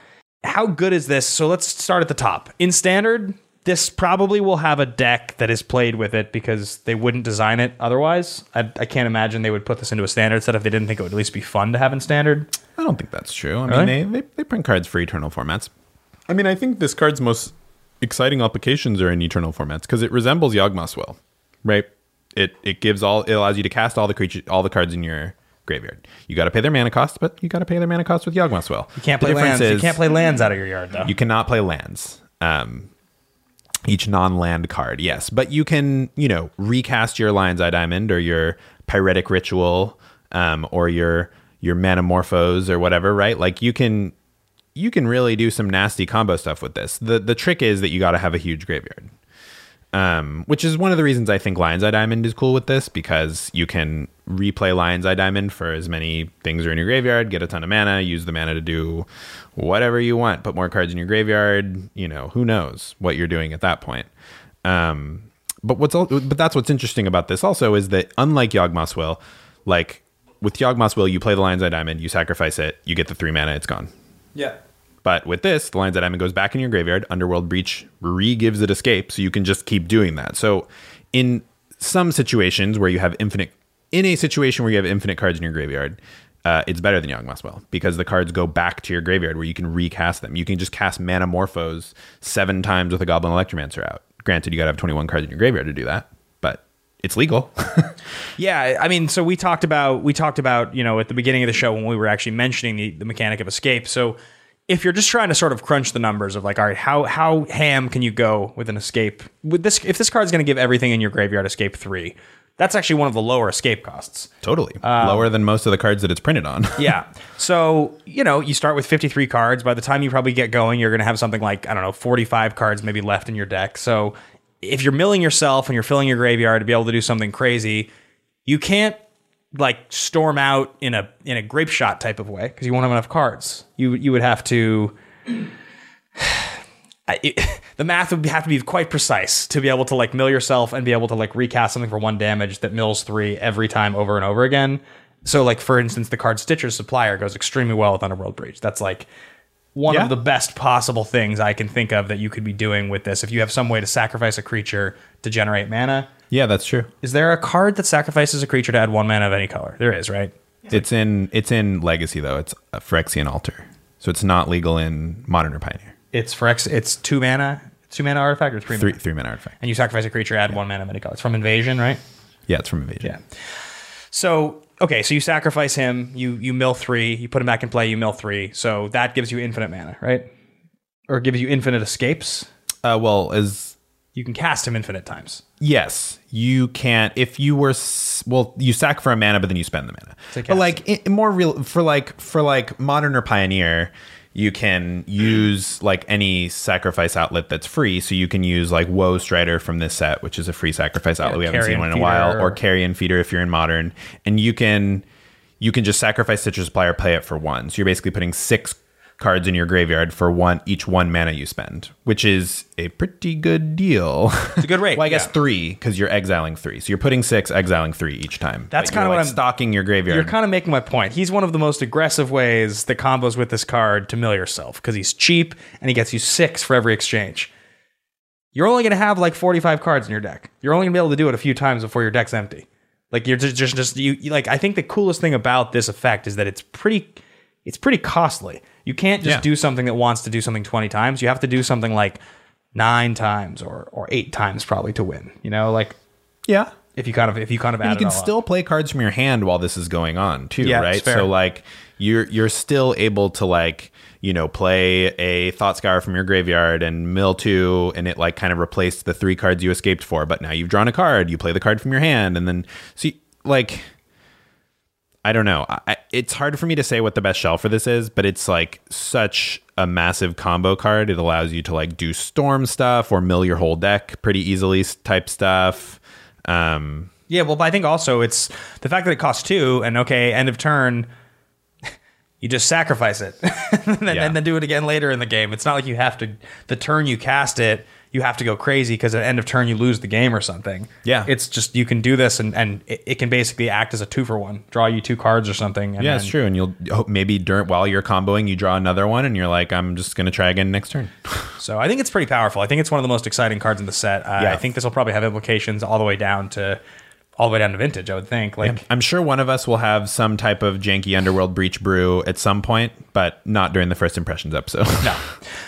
How good is this? So let's start at the top. In standard, this probably will have a deck that is played with it because they wouldn't design it otherwise. I, I can't imagine they would put this into a standard set if they didn't think it would at least be fun to have in standard. I don't think that's true. I Really? mean, they, they, they print cards for eternal formats. I mean, I think this card's most exciting applications are in eternal formats because it resembles Yawgmoth's Will, right? It it gives all it allows you to cast all the creature all the cards in your graveyard. You got to pay their mana cost, but you got to pay their mana cost with Yawgmoth's Will. You can't The play lands. you can't play lands out of your yard though. You cannot play lands. Um, each non-land card, yes, but you can, you know, recast your Lion's Eye Diamond or your Pyretic Ritual, um, or your your Manamorphose or whatever, right? Like you can you can really do some nasty combo stuff with this. The the trick is that you got to have a huge graveyard. Um, which is one of the reasons I think Lion's Eye Diamond is cool with this because you can replay Lion's Eye Diamond for as many things are in your graveyard, get a ton of mana, use the mana to do whatever you want, put more cards in your graveyard. You know, who knows what you're doing at that point. Um, but what's al- but that's what's interesting about this also is that unlike Yawgmoth's Will, like with Yawgmoth's Will, you play the Lion's Eye Diamond, you sacrifice it, you get the three mana, it's gone. yeah. But with this, the Lion's Diamond goes back in your graveyard. Underworld Breach re gives it escape, so you can just keep doing that. So, in some situations where you have infinite, in a situation where you have infinite cards in your graveyard, uh, it's better than Yawgmoth's Will because the cards go back to your graveyard where you can recast them. You can just cast Manamorphose seven times with a Goblin Electromancer out. Granted, you got to have 21 cards in your graveyard to do that, but it's legal. Yeah, I mean, so we talked about we talked about you know at the beginning of the show when we were actually mentioning the, the mechanic of escape. So if you're just trying to sort of crunch the numbers of like, all right, how how ham can you go with an escape? With this, if this card's going to give everything in your graveyard escape three, that's actually one of the lower escape costs. totally. Uh, lower than most of the cards that it's printed on. Yeah. So, you know, you start with 53 cards. By the time you probably get going, you're going to have something like, I don't know, 45 cards maybe left in your deck. So, if you're milling yourself and you're filling your graveyard to be able to do something crazy, you can't like storm out in a in a grape shot type of way because you won't have enough cards. You you would have to I- it, the math would have to be quite precise to be able to like mill yourself and be able to like recast something for one damage that mills three every time over and over again. So like for instance, the card Stitcher's Supplier goes extremely well with Underworld Breach. That's like one Yeah. of the best possible things I can think of that you could be doing with this. If you have some way to sacrifice a creature to generate mana, yeah, that's true. is there a card that sacrifices a creature to add one mana of any color? There is, right? It's in it's in Legacy though. It's a Phyrexian Altar, so it's not legal in Modern or Pioneer. It's for X. It's two mana, two mana artifact or three, Three mana? three mana artifact. And you sacrifice a creature, add one mana of any color. It's from Invasion, right? Yeah, it's from Invasion. Yeah. So okay, so you sacrifice him, you you mill three, you put him back in play, you mill three. So that gives you infinite mana, right? Or gives you infinite escapes. Uh, well, as You can cast him infinite times. yes, you can't. If you were well, you sack for a mana, but then you spend the mana. But like i more real for like for like Modern or Pioneer. You can use like any sacrifice outlet that's free. So you can use like Woe Strider from this set, which is a free sacrifice outlet. we haven't seen one in a while, or or- Carrion Feeder if you're in Modern, and you can you can just sacrifice Stitcher's Supplier, play it for one. So you're basically putting six cards in your graveyard for one each one mana you spend, which is a pretty good deal. It's a good rate. well, I guess yeah. three because you're exiling three. So you're putting six, exiling three each time. That's kinda what I'm- stocking your graveyard. You're kind of making my point. He's one of the most aggressive ways that combos with this card to mill yourself because he's cheap and he gets you six for every exchange. you're only going to have like 45 cards in your deck. You're only going to be able to do it a few times before your deck's empty. Like you're just just, just you, you like I think the coolest thing about this effect is that it's pretty it's pretty costly. You can't just Yeah. do something that wants to do something 20 times. You have to do something like 9 times or or 8 times probably to win. You know, like Yeah. if you kind of if you kind of add you it can all up. still play cards from your hand while this is going on too, Yeah, right? So like you're you're still able to like you know play a thought scour from your graveyard and mill two, and it like kind of replaced the three cards you escaped for. But now you've drawn a card, you play the card from your hand, and then see like I don't know. I, it's hard for me to say what the best shell for this is, but it's like such a massive combo card. It allows you to like do storm stuff or mill your whole deck pretty easily type stuff. Um, Yeah, well, but I think also it's the fact that it costs two, and okay, end of turn, you just sacrifice it, and, then, Yeah. and then do it again later in the game. It's not like you have to the turn you cast it, you have to go crazy because at end of turn you lose the game or something. Yeah. it's just you can do this, and and it, it can basically act as a two for one, draw you two cards or something. And Yeah, it's true. And you'll hope maybe during while you're comboing, you draw another one, and you're like, I'm just gonna try again next turn. So I think it's pretty powerful. I think it's one of the most exciting cards in the set. Uh, Yeah. I think this will probably have implications all the way down to all the way down to vintage. I would think like. I'm sure one of us will have some type of janky underworld breach brew at some point, but not during the first impressions episode. No.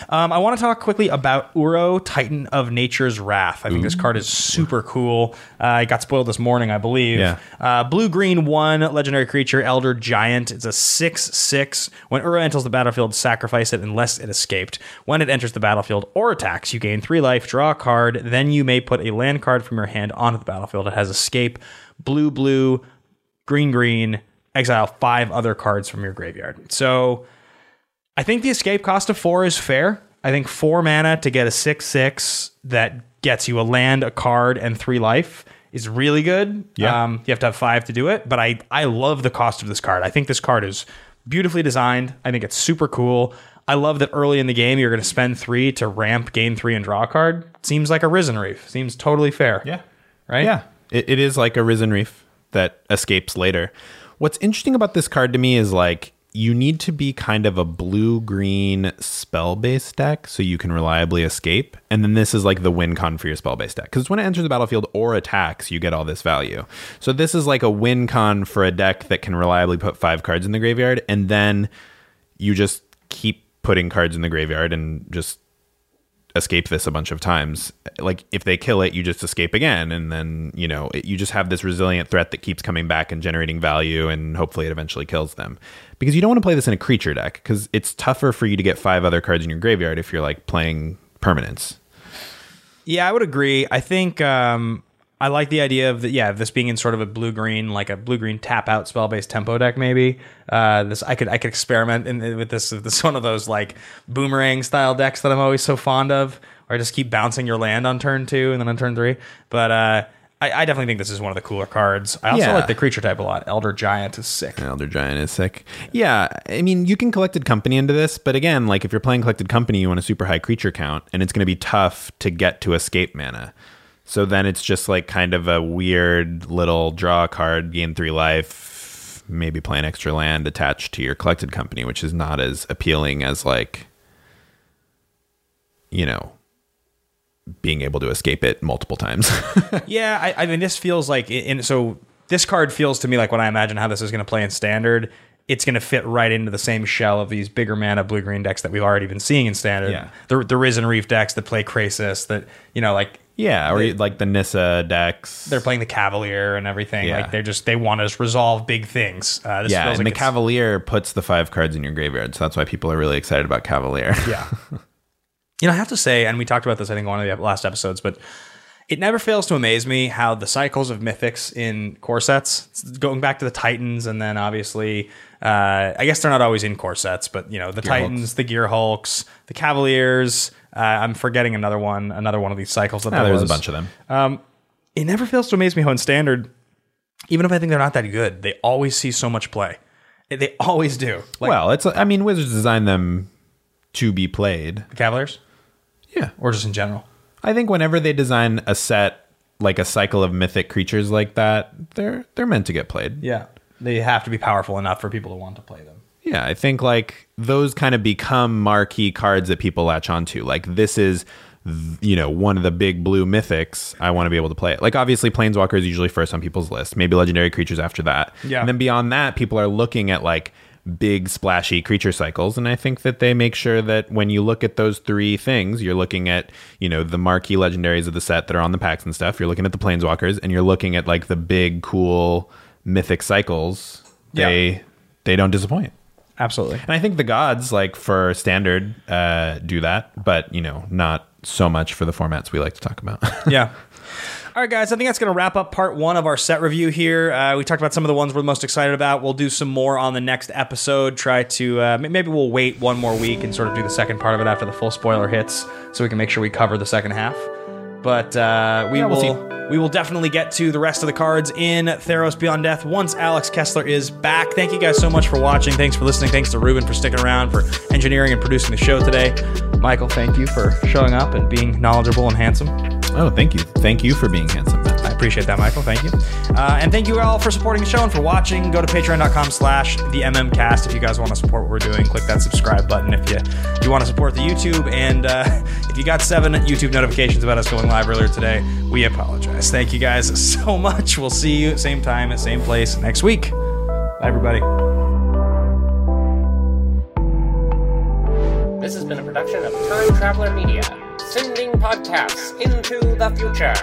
Um, I want to talk quickly about Uro, Titan of Nature's Wrath. I think this card is super cool. Uh, it got spoiled this morning, I believe. Yeah. Uh, blue green one legendary creature, Elder Giant. It's a six six. When Uro enters the battlefield, sacrifice it unless it escaped. When it enters the battlefield or attacks, you gain three life, draw a card. Then you may put a land card from your hand onto the battlefield. It has escape. Blue blue, green green. Exile five other cards from your graveyard. So. I think the escape cost of four is fair. I think four mana to get a six six that gets you a land, a card, and three life is really good. Yeah. Um, you have to have five to do it, but I I love the cost of this card. I think this card is beautifully designed. I think it's super cool. I love that early in the game you're going to spend three to ramp, gain three, and draw a card. Seems like a Risen Reef. Seems totally fair. Yeah. Right? Yeah. It, it is like a Risen Reef that escapes later. What's interesting about this card to me is like you need to be kind of a blue green spell based deck so you can reliably escape. And then this is like the win con for your spell based deck. Because when it enters the battlefield or attacks, you get all this value. So this is like a win con for a deck that can reliably put five cards in the graveyard. And then you just keep putting cards in the graveyard and just escape this a bunch of times. Like if they kill it, you just escape again, and then you know it, you just have this resilient threat that keeps coming back and generating value, and hopefully it eventually kills them. Because you don't want to play this in a creature deck because it's tougher for you to get five other cards in your graveyard if you're like playing permanents. Yeah, I would agree. I think um, I like the idea of the, yeah this being in sort of a blue green like a blue green tap out spell based tempo deck maybe. Uh, this I could I could experiment in, with this. This one of those like boomerang style decks that I'm always so fond of, where I just keep bouncing your land on turn two and then on turn three. But uh, I, I definitely think this is one of the cooler cards. I also Yeah. like the creature type a lot. Elder Giant is sick. Elder Giant is sick. Yeah, I mean, you can collected company into this, but again, like if you're playing collected company, you want a super high creature count, and it's going to be tough to get to escape mana. So then it's just like kind of a weird little draw a card, gain three life, maybe play an extra land attached to your collected company, which is not as appealing as like, you know, being able to escape it multiple times. Yeah, I, I mean, this feels like, in, so this card feels to me like when I imagine how this is going to play in standard. It's going to fit right into the same shell of these bigger mana blue green decks that we've already been seeing in standard. Yeah. The, the Risen Reef decks that play Krasis, that, you know, like yeah, or They- like the Nissa decks. they're playing the Cavalier and everything. Yeah. Like they're just, they want to resolve big things. Uh, this yeah, and like the Cavalier puts the five cards in your graveyard, so that's why people are really excited about Cavalier. Yeah. you know, I have to say, and we talked about this, I think, in one of the last episodes, but it never fails to amaze me how the cycles of mythics in core sets, going back to the Titans, and then obviously, uh, I guess they're not always in core sets, but you know, the Titans, the Gear Hulks, the Cavaliers. Uh, I'm forgetting another one, another one of these cycles that Ah, there there's a bunch of them. Um, it never fails to amaze me how in standard, even if I think they're not that good, they always see so much play. They always do. Like well, it's I mean, Wizards designed them to be played. the Cavaliers, Yeah, or just in general. I think whenever they design a set like a cycle of mythic creatures like that, they're they're meant to get played. Yeah, they have to be powerful enough for people to want to play them. Yeah, I think like those kind of become marquee cards that people latch onto. Like this is you know, one of the big blue mythics, I want to be able to play it. Like obviously Planeswalker is usually first on people's list, maybe legendary creatures after that. Yeah. And then beyond that, people are looking at like big splashy creature cycles and i think that they make sure that when you look at those three things you're looking at you know the marquee legendaries of the set that are on the packs and stuff you're looking at the planeswalkers and you're looking at like the big cool mythic cycles they Yeah. they don't disappoint Absolutely. and i think the gods like for standard uh do that but you know not so much for the formats we like to talk about yeah. All right, guys. I think that's going to wrap up part one of our set review here. Uh, we talked about some of the ones we're most excited about. We'll do some more on the next episode. Try to uh, maybe we'll wait one more week and sort of do the second part of it after the full spoiler hits, so we can make sure we cover the second half. But uh, we Yeah, we'll will we will definitely get to the rest of the cards in Theros Beyond Death once Alex Kessler is back. Thank you guys so much for watching. Thanks for listening. Thanks to Ruben for sticking around for engineering and producing the show today. Michael, thank you for showing up and being knowledgeable and handsome. oh thank you thank you for being handsome Ben. I appreciate that, Michael. Thank you. Uh, and thank you all for supporting the show and for watching. Go to patreon.com slash the MMcast if you guys want to support what we're doing. Click that subscribe button if you, you want to support the YouTube. And uh, if you got seven YouTube notifications about us going live earlier today, we apologize. Thank you guys so much. We'll see you same time at same place next week. Bye, everybody. This has been a production of Time Traveler Media, sending podcasts into the future.